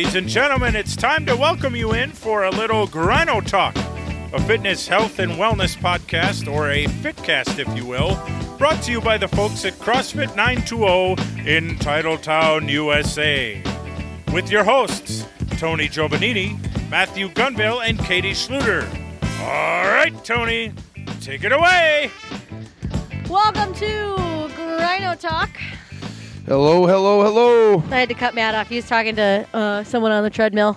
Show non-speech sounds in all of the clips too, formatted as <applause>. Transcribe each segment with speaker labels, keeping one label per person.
Speaker 1: Ladies and gentlemen, it's time to welcome you in for a little Grino Talk, a fitness, health, and wellness podcast, or a Fitcast, if you will, brought to you by the folks at CrossFit 920 in Titletown, USA. With your hosts, Tony Giovannini, Matthew Gunville, and Katie Schluter. All right, Tony, take it away.
Speaker 2: Welcome to Grino Talk.
Speaker 3: Hello, hello, hello.
Speaker 2: I had to cut Matt off. He was talking to uh, someone on the treadmill.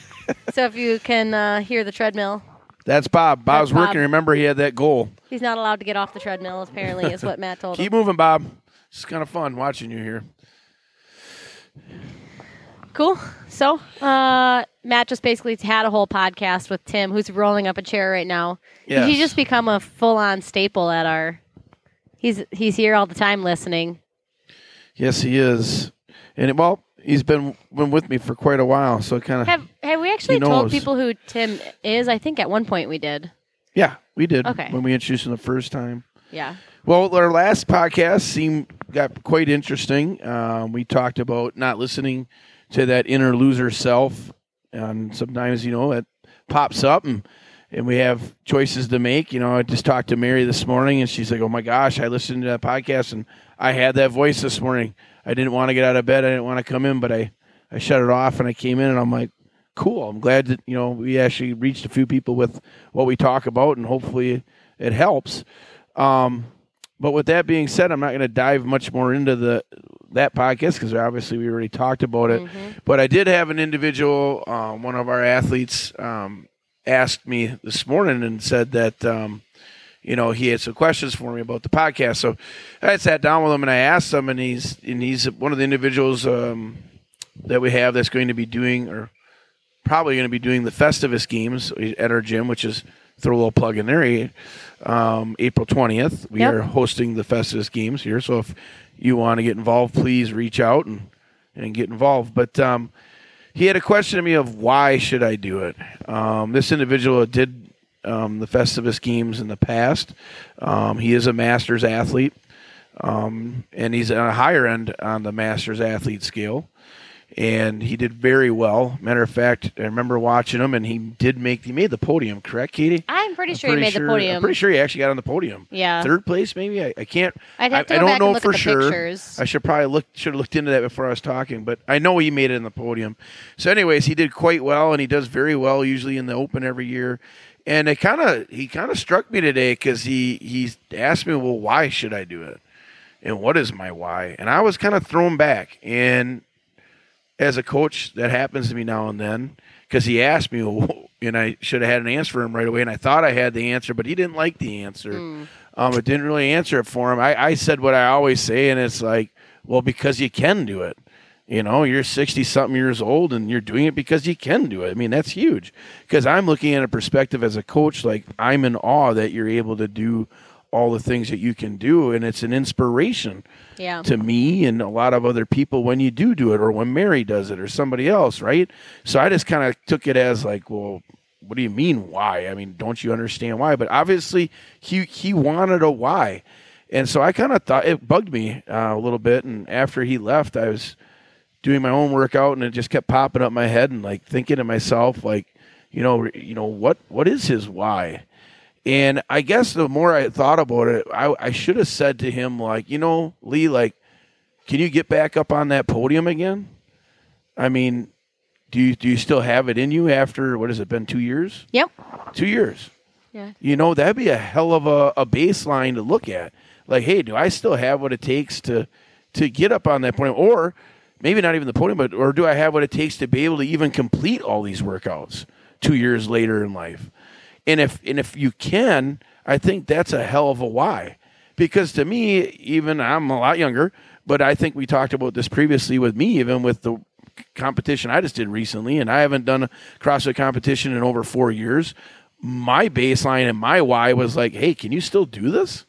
Speaker 2: <laughs> so if you can uh, hear the treadmill,
Speaker 3: That's Bob. Bob's
Speaker 2: Bob.
Speaker 3: working. Remember, he had that goal.
Speaker 2: he's not allowed to get off the treadmill. Apparently, is what Matt told <laughs>
Speaker 3: Keep
Speaker 2: him.
Speaker 3: moving, Bob. It's kind of fun watching you here.
Speaker 2: Cool. So uh, Matt just basically had a whole podcast with Tim, who's rolling up a chair right now.
Speaker 3: Yes.
Speaker 2: He's just become a full-on staple at our. He's he's here all the time listening.
Speaker 3: Yes, he is. And well, he's been been with me for quite a while, so kind of
Speaker 2: Have have we actually told people who Tim is? I think at one point we did.
Speaker 3: yeah, we did
Speaker 2: Okay.
Speaker 3: when we introduced him the first time.
Speaker 2: Yeah.
Speaker 3: Well, our last podcast seemed got quite interesting. Um, we talked about not listening to that inner loser self, and sometimes you know it pops up, and and we have choices to make. You know, I just talked to Mary this morning, and she's like, "Oh my gosh, I listened to that podcast, and I had that voice this morning. I didn't want to get out of bed, I didn't want to come in, but I I shut it off, and I came in, and I'm like." Cool. I'm glad that you know we actually reached a few people with what we talk about, and hopefully it helps. Um, but with that being said, I'm not going to dive much more into the that podcast because obviously we already talked about it. But I did have an individual, um, one of our athletes, um, asked me this morning and said that um, you know he had some questions for me about the podcast. So I sat down with him and I asked him, and he's and he's one of the individuals um, that we have that's going to be doing or probably going to be doing the Festivus games at our gym, which is throw a little plug in there. Um, April twentieth, we
Speaker 2: Yep.
Speaker 3: are hosting the Festivus games here. So if you want to get involved, please reach out and and get involved. But um, he had a question to me of why should I do it. Um, this individual did um, the Festivus games in the past. Um, he is a Masters athlete, um, and he's on a higher end on the Masters athlete scale and he did very well. Matter of fact, I remember watching him, and he did make he made the podium. Correct, Katie?
Speaker 2: I'm pretty
Speaker 3: I'm
Speaker 2: sure he made
Speaker 3: sure-
Speaker 2: the podium.
Speaker 3: I'm pretty sure he actually got on the podium.
Speaker 2: Yeah.
Speaker 3: third place maybe. I, I can't.
Speaker 2: I'd have to
Speaker 3: I
Speaker 2: go
Speaker 3: don't know for sure.
Speaker 2: pictures.
Speaker 3: I should probably look should have looked into that before I was talking, but I know he made it in the podium. So, anyways, he did quite well, and he does very well usually in the Open every year. And it kind of he kind of struck me today because he he asked me, well, why should I do it, and what is my why? And I was kind of thrown back, and as a coach, that happens to me now and then because he asked me, <laughs> and I should have had an answer for him right away, and I thought I had the answer, but he didn't like the answer. Um, it didn't really answer it for him. I, I said what I always say, and it's like, well, because you can do it. You know, you're 60 something years old and you're doing it because you can do it. I mean, that's huge. Because I'm looking at a perspective as a coach, like I'm in awe that you're able to do all the things that you can do, and it's an inspiration
Speaker 2: yeah.
Speaker 3: to me and a lot of other people when you do do it or when Mary does it or somebody else, right? So I just kind of took it as like, well, what do you mean why? I mean, don't you understand why? But obviously he he wanted a why. And so I kind of thought it bugged me uh, a little bit and after he left I was doing my own workout and it just kept popping up my head and like thinking to myself like, you know, you know what what is his why? And I guess the more I thought about it, I, I should have said to him, like, you know, Lee, like, can you get back up on that podium again? I mean, do you do you still have it in you after what has it been two years?
Speaker 2: Yep.
Speaker 3: Two years.
Speaker 2: Yeah.
Speaker 3: You know, that'd be a hell of a, a baseline to look at. Like, hey, do I still have what it takes to to get up on that podium? Or maybe not even the podium, but or do I have what it takes to be able to even complete all these workouts two years later in life? And if and if you can, I think that's a hell of a why. Because to me, even I'm a lot younger, but I think we talked about this previously with me, even with the competition I just did recently, and I haven't done a CrossFit competition in over four years. My baseline and my why was like, hey, can you still do this?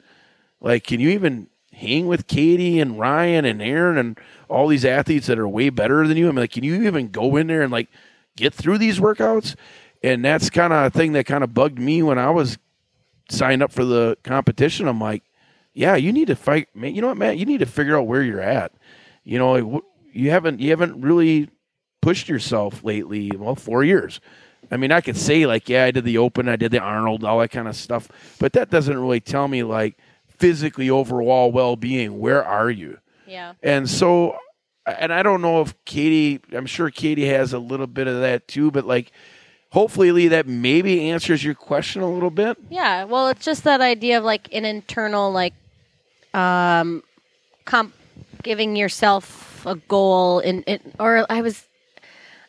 Speaker 3: Like, can you even hang with Katie and Ryan and Aaron and all these athletes that are way better than you? I mean, like, can you even go in there and like get through these workouts? And that's kind of a thing that kind of bugged me when I was signed up for the competition. I'm like, yeah, you need to fight, man. You know what, Matt? You need to figure out where you're at. You know, you haven't you haven't really pushed yourself lately? Well, four years. I mean, I could say like, yeah, I did the Open, I did the Arnold, all that kind of stuff, but that doesn't really tell me like physically overall well being. Where are you?
Speaker 2: Yeah.
Speaker 3: And so, and I don't know if Katie, I'm sure Katie has a little bit of that too, but like, hopefully, Lee, that maybe answers your question a little bit.
Speaker 2: Yeah, well, it's just that idea of like an internal, like, um, comp, giving yourself a goal, in, in or I was,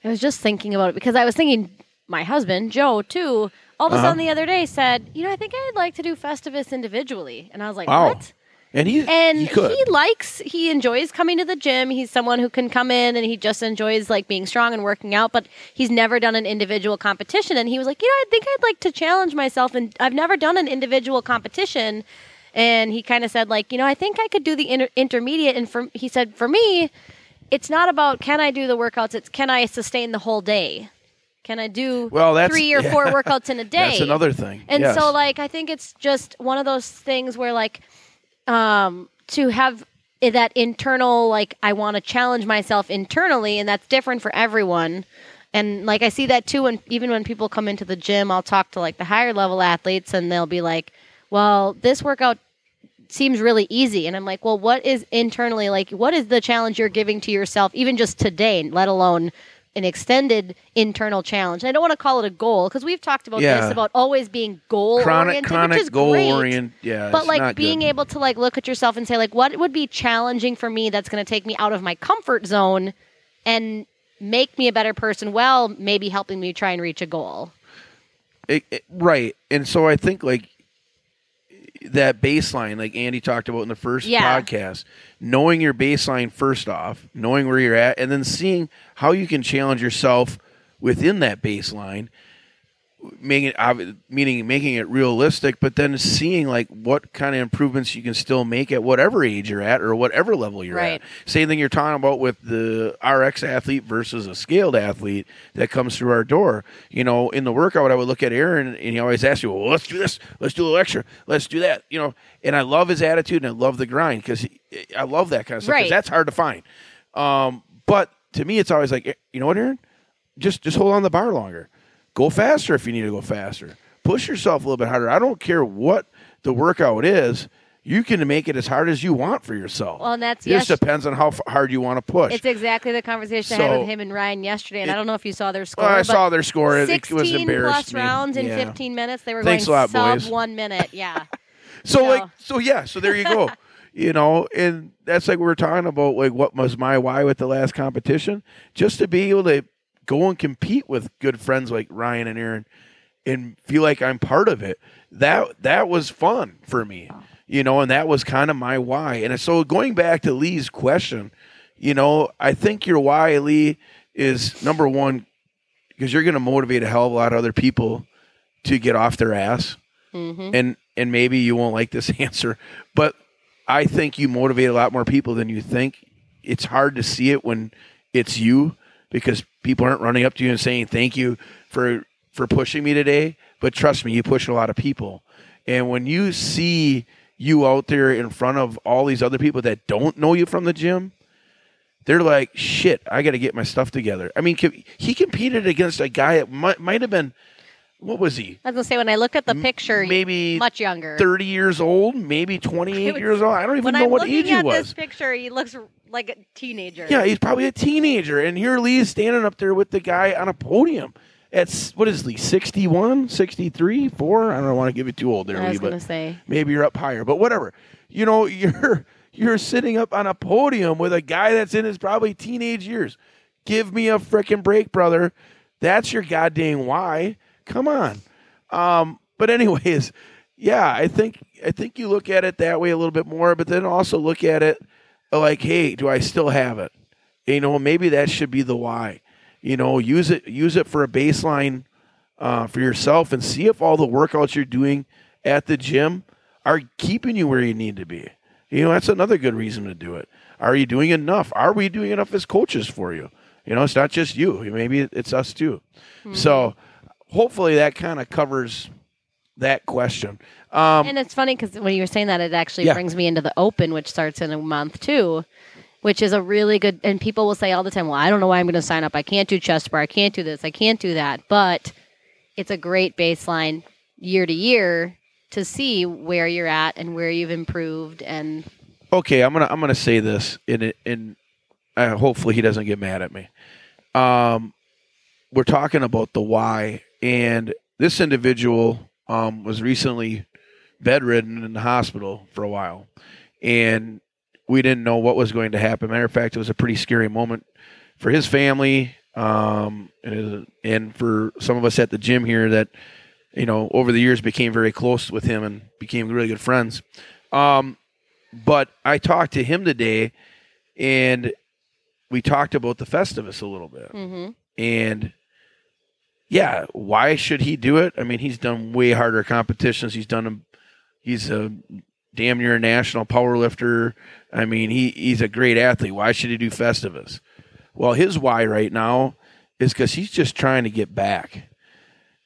Speaker 2: I was just thinking about it because I was thinking my husband Joe too. All of a
Speaker 3: Uh-huh.
Speaker 2: sudden, the other day said, "You know, I think I'd like to do Festivus individually," and I was like,
Speaker 3: Wow.
Speaker 2: "What?"
Speaker 3: And he
Speaker 2: and
Speaker 3: he
Speaker 2: he likes he enjoys coming to the gym he's someone who can come in and he just enjoys like being strong and working out but he's never done an individual competition and he was like you know i think i'd like to challenge myself and i've never done an individual competition and he kind of said like you know i think i could do the inter- intermediate and for he said for me it's not about can i do the workouts it's can i sustain the whole day can i do
Speaker 3: Well, that's-
Speaker 2: three or
Speaker 3: yeah.
Speaker 2: four <laughs> workouts in a day
Speaker 3: That's another thing.
Speaker 2: and
Speaker 3: Yes.
Speaker 2: so like I think it's just one of those things where like um to have that internal like I want to challenge myself internally and that's different for everyone. And like I see that too when even when people come into the gym, I'll talk to like the higher level athletes and they'll be like, "Well, this workout seems really easy." And I'm like, "Well, what is internally like what is the challenge you're giving to yourself even just today, let alone an extended internal challenge. I don't want to call it a goal because we've talked about
Speaker 3: Yeah.
Speaker 2: this about always being goal
Speaker 3: chronic
Speaker 2: oriented,
Speaker 3: chronic
Speaker 2: which is
Speaker 3: goal
Speaker 2: great.
Speaker 3: oriented. Yeah,
Speaker 2: But like being
Speaker 3: good.
Speaker 2: able to like look at yourself and say like what would be challenging for me that's going to take me out of my comfort zone and make me a better person Well, maybe helping me try and reach a goal.
Speaker 3: It- it- right and so i think like that baseline like andy talked about in the first
Speaker 2: Yeah.
Speaker 3: podcast knowing your baseline first off knowing where you're at and then seeing how you can challenge yourself within that baseline making it meaning making it realistic but then seeing like what kind of improvements you can still make at whatever age you're at or whatever level you're
Speaker 2: Right.
Speaker 3: at same thing you're talking about with the rx athlete versus a scaled athlete that comes through our door. You know in the workout i would look at aaron and he always asks you well let's do this. Let's do a lecture. Let's do that. You know and i love his attitude and i love the grind because i love that kind of stuff 'cause
Speaker 2: Right.
Speaker 3: that's hard to find. Um, but to me it's always like you know what aaron? Just just hold on the bar longer. Go faster if you need to go faster. Push yourself a little bit harder. I don't care what the workout is. You can make it as hard as you want for yourself.
Speaker 2: Well, and that's
Speaker 3: it just depends on how f- hard you want to push.
Speaker 2: It's exactly the conversation I had with him and Ryan yesterday, and I don't know if you saw their score.
Speaker 3: well, I saw their score. It, it
Speaker 2: 16
Speaker 3: was embarrassed
Speaker 2: plus rounds in
Speaker 3: Yeah.
Speaker 2: 15 minutes. They were
Speaker 3: Thanks
Speaker 2: going
Speaker 3: a lot,
Speaker 2: sub
Speaker 3: boys.
Speaker 2: one minute. Yeah.
Speaker 3: So, <laughs>
Speaker 2: So-
Speaker 3: like so yeah, so there you go. <laughs> you know, and that's like we were talking about like what was my why with the last competition? Just to be able to go and compete with good friends like Ryan and Aaron and feel like I'm part of it. That that was fun for me. You know, and that was kind of my why. And so going back to Lee's question, you know, I think your why, Lee, is number one, because you're gonna motivate a hell of a lot of other people to get off their ass
Speaker 2: hmm
Speaker 3: and and maybe you won't like this <laughs> answer, but I think you motivate a lot more people than you think. It's hard to see it when it's you because people aren't running up to you and saying thank you for for pushing me today. But trust me, you push a lot of people, and when you see you out there in front of all these other people that don't know you from the gym, they're like, "Shit, I got to get my stuff together." I mean, he competed against a guy that might might have been, what was he?
Speaker 2: I was gonna say when I looked at the picture,
Speaker 3: maybe
Speaker 2: much younger.
Speaker 3: 30 years old, maybe 28 years old. I don't even know
Speaker 2: I'm
Speaker 3: what age he
Speaker 2: at
Speaker 3: was.
Speaker 2: this picture, he looks like a teenager.
Speaker 3: Yeah, he's probably a teenager. And here Lee is standing up there with the guy on a podium. At, what is Lee, 61, 63, 4? I don't want to give you too old there,
Speaker 2: I
Speaker 3: Lee,
Speaker 2: was
Speaker 3: but
Speaker 2: gonna say.
Speaker 3: maybe you're up higher. But whatever. You know, <laughs> you're you're sitting up on a podium with a guy that's in his probably teenage years. Give me a freaking break, brother. That's your goddamn why. Come on. Um, but anyways, yeah, I think I think you look at it that way a little bit more, but then also look at it like, hey, do I still have it? You know, maybe that should be the why. You know, use it use it for a baseline uh, for yourself and see if all the workouts you're doing at the gym are keeping you where you need to be. You know, that's another good reason to do it. Are you doing enough? Are we doing enough as coaches for you? You know, it's not just you. Maybe it's us too. So hopefully that kind of covers that question. Um,
Speaker 2: And it's funny because when you were saying that, it actually
Speaker 3: Yeah.
Speaker 2: brings me into the Open, which starts in a month too. which is a really good. And people will say all the time, "Well, I don't know why I'm going to sign up. I can't do chest bar. I can't do this. I can't do that." But it's a great baseline year to year to see where you're at and where you've improved. And
Speaker 3: okay, I'm gonna I'm gonna say this, and and uh, hopefully he doesn't get mad at me. Um, we're talking about the why, and this individual um, was recently bedridden in the hospital for a while, and we didn't know what was going to happen. Matter of fact, it was a pretty scary moment for his family, um, and, and for some of us at the gym here that you know over the years became very close with him and became really good friends. Um, but I talked to him today, and we talked about the Festivus a little bit,
Speaker 2: mm-hmm.
Speaker 3: and yeah, why should he do it? I mean, he's done way harder competitions. He's done them. He's a damn near a national power lifter. I mean, he, he's a great athlete. Why should he do Festivus? Well, his why right now is because he's just trying to get back.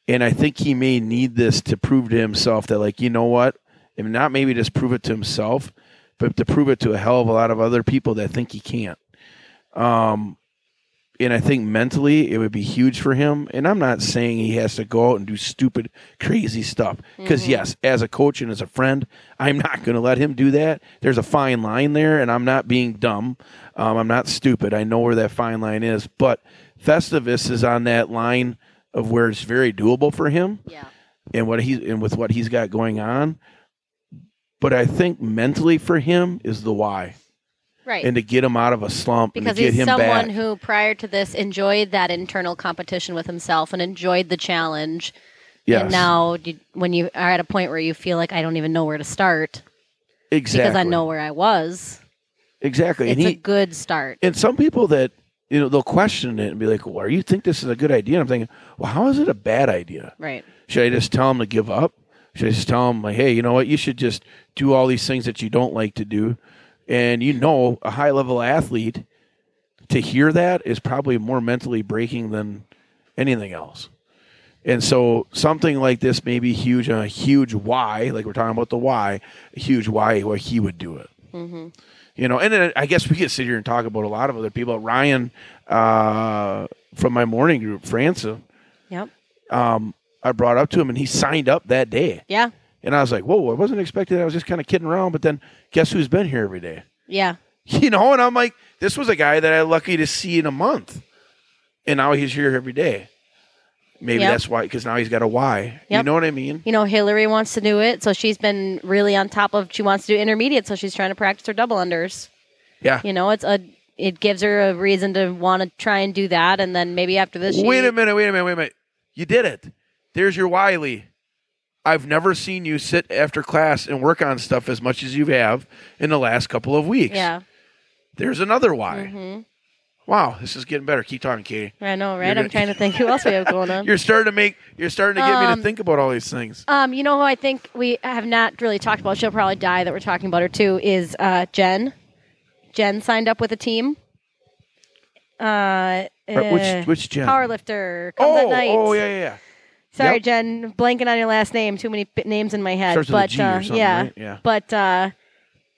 Speaker 3: And I think he may need this to prove to himself that, like, you know what? If not maybe just prove it to himself, but to prove it to a hell of a lot of other people that think he can't. Um, and I think mentally it would be huge for him. And I'm not saying he has to go out and do stupid, crazy stuff. Because,
Speaker 2: Mm-hmm.
Speaker 3: yes, as a coach and as a friend, I'm <laughs> not going to let him do that. There's a fine line there, and I'm not being dumb. Um, I'm not stupid. I know where that fine line is. But Festivus is on that line of where it's very doable for him
Speaker 2: yeah,
Speaker 3: and what he's and with what he's got going on. But I think mentally for him is the why,
Speaker 2: right.
Speaker 3: and to get him out of a slump
Speaker 2: because
Speaker 3: and to get
Speaker 2: he's someone
Speaker 3: back.
Speaker 2: who prior to this enjoyed that internal competition with himself and enjoyed the challenge
Speaker 3: yes,
Speaker 2: and now when you are at a point where you feel like i don't even know where to start
Speaker 3: exactly
Speaker 2: because i know where i was
Speaker 3: exactly.
Speaker 2: it's
Speaker 3: and
Speaker 2: a good start
Speaker 3: and some people that you know they'll question it and be like, "Well, you think this is a good idea?" And I'm thinking, "Well, how is it a bad idea?
Speaker 2: right
Speaker 3: Should I just tell him to give up? Should I just tell him like, hey, you know what? You should just do all these things that you don't like to do, and you know, a high level athlete to hear that is probably more mentally breaking than anything else. And so something like this may be huge, a huge why, like we're talking about the why, a huge why why he would do it.
Speaker 2: mm-hmm.
Speaker 3: You know, and then I guess we could sit here and talk about a lot of other people. Ryan uh, from my morning group, Francis,
Speaker 2: yep
Speaker 3: um, I brought up to him, and he signed up that day.
Speaker 2: yeah
Speaker 3: And I was like, whoa, I wasn't expecting that. I was just kind of kidding around. But then guess who's been here every day?
Speaker 2: yeah <laughs>
Speaker 3: You know, and I'm like, this was a guy that I lucky to see in a month. And now he's here every day. Maybe
Speaker 2: Yep.
Speaker 3: that's why, because now he's got a why. You know what I mean?
Speaker 2: you know hillary wants to do it so she's been really on top of she wants to do intermediate so she's trying to practice her double unders
Speaker 3: Yeah.
Speaker 2: you know it's a it gives her a reason to want to try and do that and then maybe after this she,
Speaker 3: Wait a minute, wait a minute, wait a minute. You did it. There's your Wiley. I've never seen you sit after class and work on stuff as much as you have in the last couple of weeks.
Speaker 2: yeah
Speaker 3: There's another why.
Speaker 2: hmm
Speaker 3: Wow, this is getting better. Keep talking, Katie.
Speaker 2: i know right i'm trying to think who else we have going on <laughs>
Speaker 3: You're starting to make. You're starting to get me
Speaker 2: Um,
Speaker 3: to think about all these things.
Speaker 2: Um, you know who I think we have not really talked about? She'll probably die that we're talking about her too. Is uh, Jen? Jen signed up with a team. Uh,
Speaker 3: Right,
Speaker 2: uh,
Speaker 3: which which Jen?
Speaker 2: powerlifter comes at
Speaker 3: oh,
Speaker 2: night.
Speaker 3: oh yeah, yeah, yeah.
Speaker 2: Sorry,
Speaker 3: Yep.
Speaker 2: Jen. Blanking on your last name. Too many p- names in my head.
Speaker 3: Starts
Speaker 2: but uh,
Speaker 3: something,
Speaker 2: yeah,
Speaker 3: right? Yeah.
Speaker 2: but uh,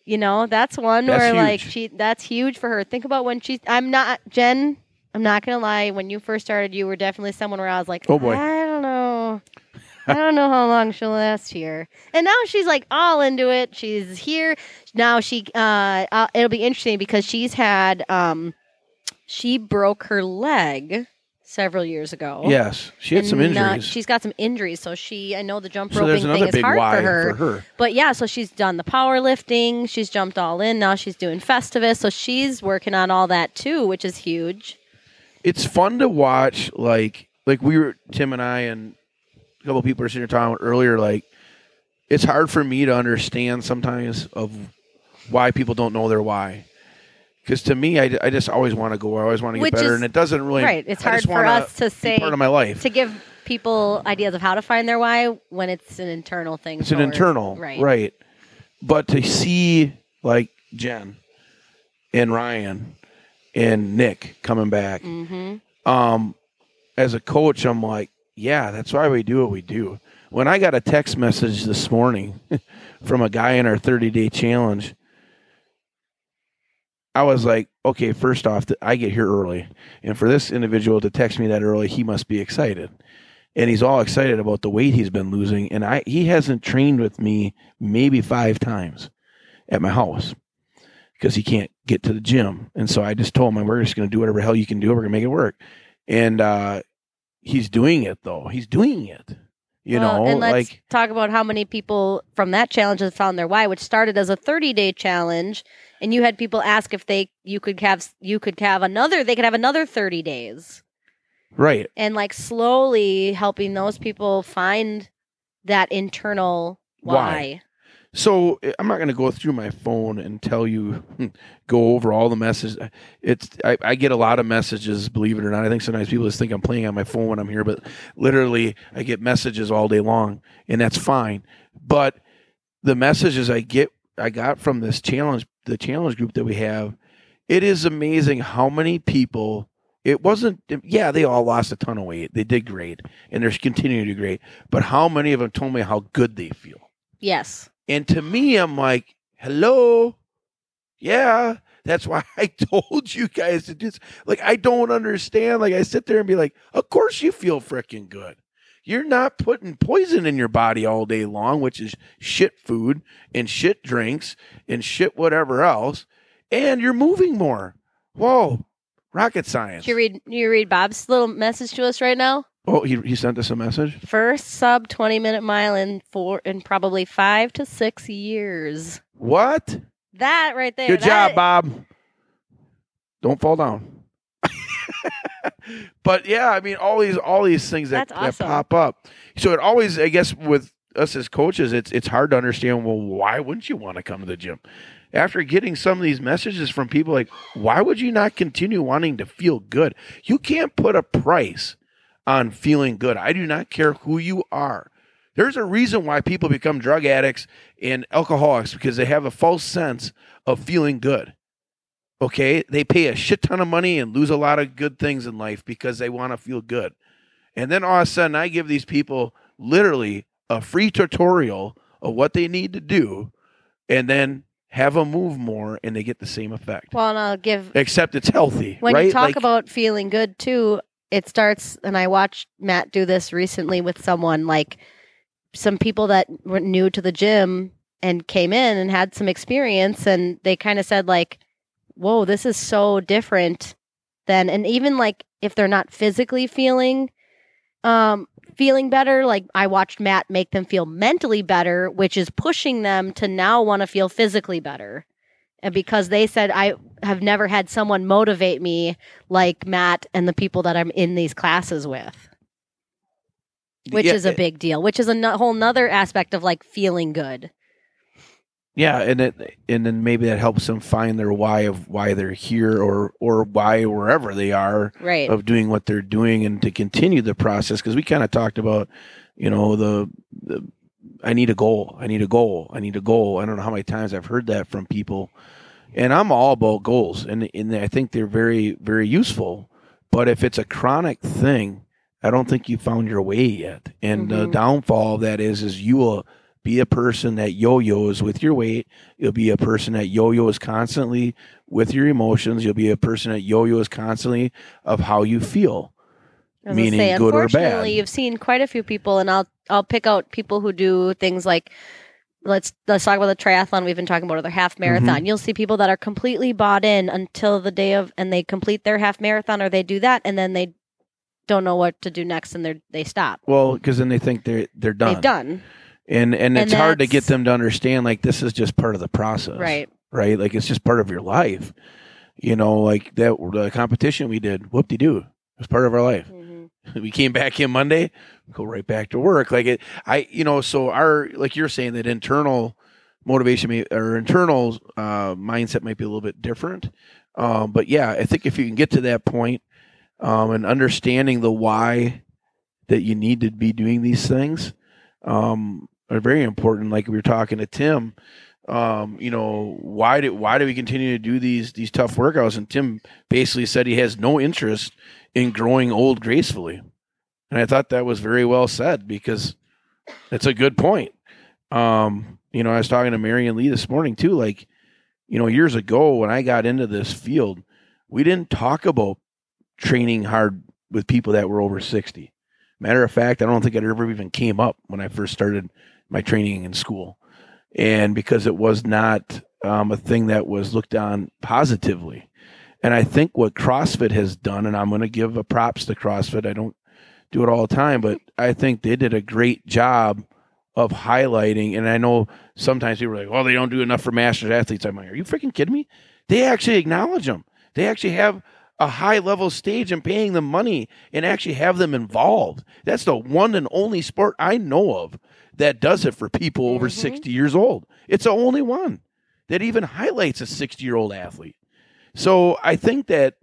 Speaker 2: you know that's one
Speaker 3: That's
Speaker 2: where like she that's huge for her. Think about when she's. I'm not Jen. I'm not gonna lie. When you first started, you were definitely someone where I was like,
Speaker 3: Oh, boy.
Speaker 2: I don't know. <laughs> I don't know how long she'll last here. And now she's like all into it. She's here now. She uh, uh it'll be interesting because she's had um, she broke her leg several years ago.
Speaker 3: Yes, she had some injuries.
Speaker 2: she's got some injuries, so she. I know the jump
Speaker 3: so
Speaker 2: roping thing is hard for her.
Speaker 3: for her.
Speaker 2: But yeah, so she's done the powerlifting. She's jumped all in. Now she's doing Festivus, so she's working on all that too, which is huge.
Speaker 3: It's fun to watch. Like like we were Tim and I and a couple of people were sitting here talking earlier. Like it's hard for me to understand sometimes of why people don't know their why. Because to me, I, I just always want to go. I always want to get
Speaker 2: Which
Speaker 3: better,
Speaker 2: is-
Speaker 3: and it doesn't really.
Speaker 2: right. It's
Speaker 3: I
Speaker 2: hard for us to say
Speaker 3: part of my life.
Speaker 2: to give people ideas of how to find their why when it's an internal thing.
Speaker 3: It's an internal,
Speaker 2: right?
Speaker 3: right? But to see like Jen and Ryan and Nick coming back,
Speaker 2: Mm-hmm.
Speaker 3: um, as a coach, I'm like, yeah, that's why we do what we do. When I got a text message this morning <laughs> from a guy in our 30 day challenge, I was like, okay, first off, I get here early, and for this individual to text me that early, he must be excited, and he's all excited about the weight he's been losing, and I he hasn't trained with me maybe five times at my house because he can't get to the gym, and so I just told him we're just going to do whatever hell you can do, we're going to make it work, and uh, he's doing it though, he's doing it, you
Speaker 2: Well,
Speaker 3: know,
Speaker 2: and let's
Speaker 3: like
Speaker 2: talk about how many people from that challenge have found their why, which started as a 30 day challenge, and you had people ask if they you could have you could have another they could have another 30 days,
Speaker 3: right.
Speaker 2: and like slowly helping those people find that internal
Speaker 3: Why?
Speaker 2: why.
Speaker 3: So eh, I'm not going to go through my phone and tell you, <laughs> go over all the messages. It's I, I get a lot of messages, believe it or not. I think sometimes people just think I'm playing on my phone when I'm here, but literally I get messages all day long, and that's fine. But the messages I get, I got from this challenge, the challenge group that we have, it is amazing how many people. It wasn't, yeah, they all lost a ton of weight. They did great, and they're continuing to do great. But how many of them told me how good they feel?
Speaker 2: Yes.
Speaker 3: And to me, I'm like, hello. Yeah, that's why <laughs> I told you guys to do this. Like, I don't understand. Like, I sit there and be like, of course you feel freaking good. You're not putting poison in your body all day long, which is shit food and shit drinks and shit whatever else. And you're moving more. Whoa, rocket science.
Speaker 2: You read you read Bob's little message to us right now?
Speaker 3: Oh, he, he sent us a message?
Speaker 2: First sub 20 minute mile in four in probably five to six years.
Speaker 3: What?
Speaker 2: That right there.
Speaker 3: Good
Speaker 2: that-
Speaker 3: job, Bob. Don't fall down. But yeah, I mean, all these all these things that,
Speaker 2: That's
Speaker 3: that pop up. So it always, I guess, with us as coaches, it's it's hard to understand. Well, why wouldn't you want to come to the gym? After getting some of these messages from people, like, why would you not continue wanting to feel good? You can't put a price on feeling good. I do not care who you are. There's a reason why people become drug addicts and alcoholics because they have a false sense of feeling good. Okay? They pay a shit ton of money and lose a lot of good things in life because they want to feel good. And then all of a sudden, I give these people literally a free tutorial of what they need to do and then have them move more and they get the same effect.
Speaker 2: Well, and I'll give
Speaker 3: Except it's healthy.
Speaker 2: when
Speaker 3: right?
Speaker 2: you talk
Speaker 3: Like-
Speaker 2: about feeling good too it starts and i watched matt do this recently with someone like some people that were new to the gym and came in and had some experience and they kind of said like whoa this is so different than and even like if they're not physically feeling um feeling better like i watched matt make them feel mentally better which is pushing them to now want to feel physically better. And because they said i have never had someone motivate me like matt and the people that i'm in these classes with. Which
Speaker 3: Yeah,
Speaker 2: is a
Speaker 3: it-
Speaker 2: big deal which is a whole nother aspect of like feeling good
Speaker 3: Yeah, and it, and then maybe that helps them find their why of why they're here or or why wherever they are
Speaker 2: right
Speaker 3: of doing what they're doing and to continue the process because we kind of talked about you know the, the I need a goal, I need a goal, I need a goal. I don't know how many times I've heard that from people, and I'm all about goals, and and I think they're very very useful. But if it's a chronic thing, I don't think you found your way yet. And the
Speaker 2: Mhm.
Speaker 3: downfall of that is is you will be a person that yo-yos with your weight. You'll be a person that yo-yos constantly with your emotions. You'll be a person that yo-yos constantly of how you feel.
Speaker 2: I was gonna
Speaker 3: meaning
Speaker 2: say,
Speaker 3: good or bad.
Speaker 2: you've seen quite a few people, and I'll I'll pick out people who do things like let's let's talk about the triathlon. We've been talking about or their half
Speaker 3: Mm-hmm.
Speaker 2: marathon. You'll see people that are completely bought in until the day of, and they complete their half marathon or they do that, and then they don't know what to do next, and they they stop.
Speaker 3: Well, because then they think they're they're done.
Speaker 2: They've done
Speaker 3: and and
Speaker 2: And
Speaker 3: it's hard to get them to understand like this is just part of the process,
Speaker 2: right.
Speaker 3: Right, like it's just part of your life. You know, like that the competition we did. Whoop de doo, it was part of our life.
Speaker 2: Mhm. <laughs>
Speaker 3: we came back in Monday, go right back to work. Like it, I, you know, so our, like you're saying that internal motivation may, or internal uh, mindset might be a little bit different. Um, but yeah, I think if you can get to that point um, and understanding the why that you need to be doing these things um, are very important. Like we were talking to Tim, um, you know, why do why do we continue to do these these tough workouts? And Tim basically said he has no interest in growing old gracefully. And I thought that was very well said because it's a good point. Um, you know, I was talking to Mary and Lee this morning too. Like, you know, years ago when I got into this field, we didn't talk about training hard with people that were over 60. Matter of fact, I don't think it ever even came up when I first started my training in school. And because it was not um, a thing that was looked on positively. And I think what CrossFit has done, and I'm going to give a props to CrossFit, I don't do it all the time, but I think they did a great job of highlighting. And I know sometimes people are like, "Oh, they don't do enough for masters athletes." I'm like, "Are you freaking kidding me?" They actually acknowledge them. They actually have a high level stage and paying them money and actually have them involved. That's the one and only sport I know of that does it for people over
Speaker 2: Mhm.
Speaker 3: 60 years old. It's the only one that even highlights a 60 year old athlete. So I think that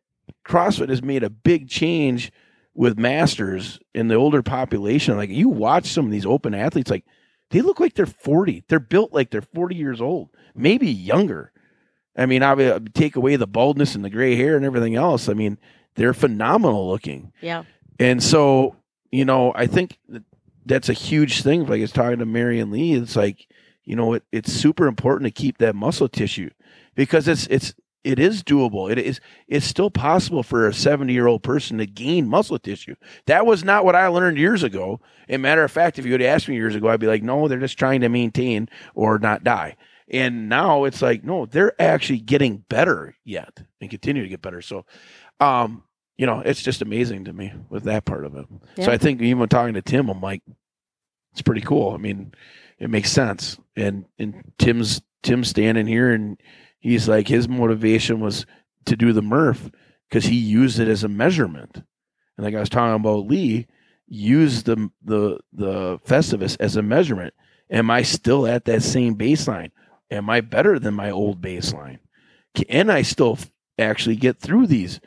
Speaker 3: CrossFit has made a big change with masters in the older population. Like you watch some of these open athletes, like they look like they're 40. They're built like they're 40 years old, maybe younger. I mean, I would take away the baldness and the gray hair and everything else. I mean, they're phenomenal looking.
Speaker 2: Yeah.
Speaker 3: And so, you know, I think that that's a huge thing. Like it's talking to Marion Lee, it's like, you know, it, it's super important to keep that muscle tissue because it's it's it is doable. It is it's still possible for a 70 year old person to gain muscle tissue. That was not what I learned years ago. And matter of fact, if you would asked me years ago, I'd be like, no, they're just trying to maintain or not die. And now it's like, no, they're actually getting better yet and continue to get better. So, um, you know, it's just amazing to me with that part of it. So I think even talking to Tim, I'm like, it's pretty cool. I mean, it makes sense. And and Tim's Tim's standing here and he's like his motivation was to do the Murph because he used it as a measurement. And like I was talking about Lee, used the the the Festivus as a measurement. Am I still at that same baseline? Am I better than my old baseline? Can I still actually get through these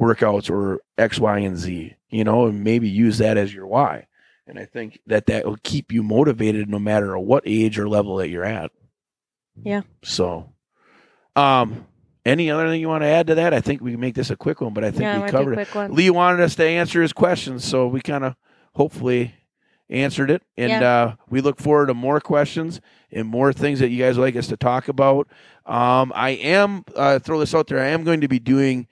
Speaker 3: workouts or X, Y, and Z? You know, and maybe use that as your why. And I think that that will keep you motivated no matter what age or level that you're at.
Speaker 2: Yeah.
Speaker 3: So, um, any other thing you want to add to that? I think we can make this a quick one, but I think
Speaker 2: yeah,
Speaker 3: we
Speaker 2: might be a
Speaker 3: covered it. Lee wanted us to answer his questions, so we kind of hopefully answered it. And
Speaker 2: Yeah.
Speaker 3: uh, we look forward to more questions and more things that you guys would like us to talk about. Um, I am uh, throw this out there. I am going to be doing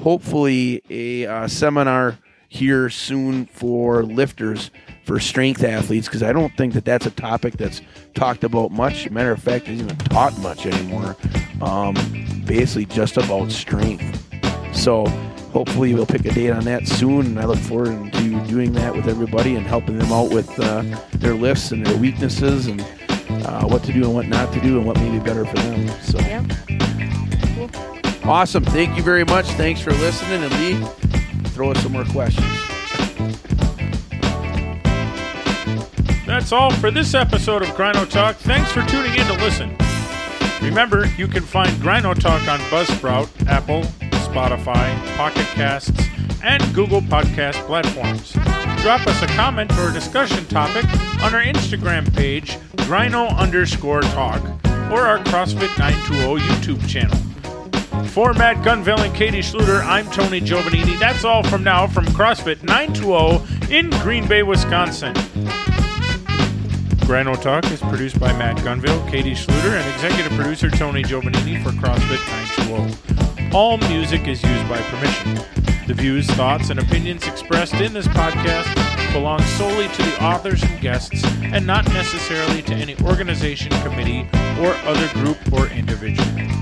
Speaker 3: hopefully a uh, seminar here soon for lifters for strength athletes because I don't think that that's a topic that's talked about much. Matter of fact, isn't even taught much anymore. Um, basically, just about strength. So hopefully we'll pick a date on that soon, and I look forward to doing that with everybody and helping them out with uh, their lifts and their weaknesses and uh, what to do and what not to do and what may be better for them. So
Speaker 2: Yeah.
Speaker 3: Awesome! Thank you very much. Thanks for listening, and Lee, throw us some more questions.
Speaker 1: That's all for this episode of Grino Talk. Thanks for tuning in to listen. Remember, you can find Grino Talk on Buzzsprout, Apple, Spotify, Pocket Casts, and Google Podcast platforms. Drop us a comment or a discussion topic on our Instagram page, Grino underscore talk, or our CrossFit 920 YouTube channel. For Matt Gunville and Katie Schluter, I'm Tony Giovanini. That's all from now from CrossFit 920 in Green Bay, Wisconsin. Grino Talk is produced by Matt Gunville, Katie Schluter, and executive producer Tony Giovanini for CrossFit 920. All music is used by permission. The views, thoughts, and opinions expressed in this podcast belong solely to the authors and guests and not necessarily to any organization, committee, or other group or individual.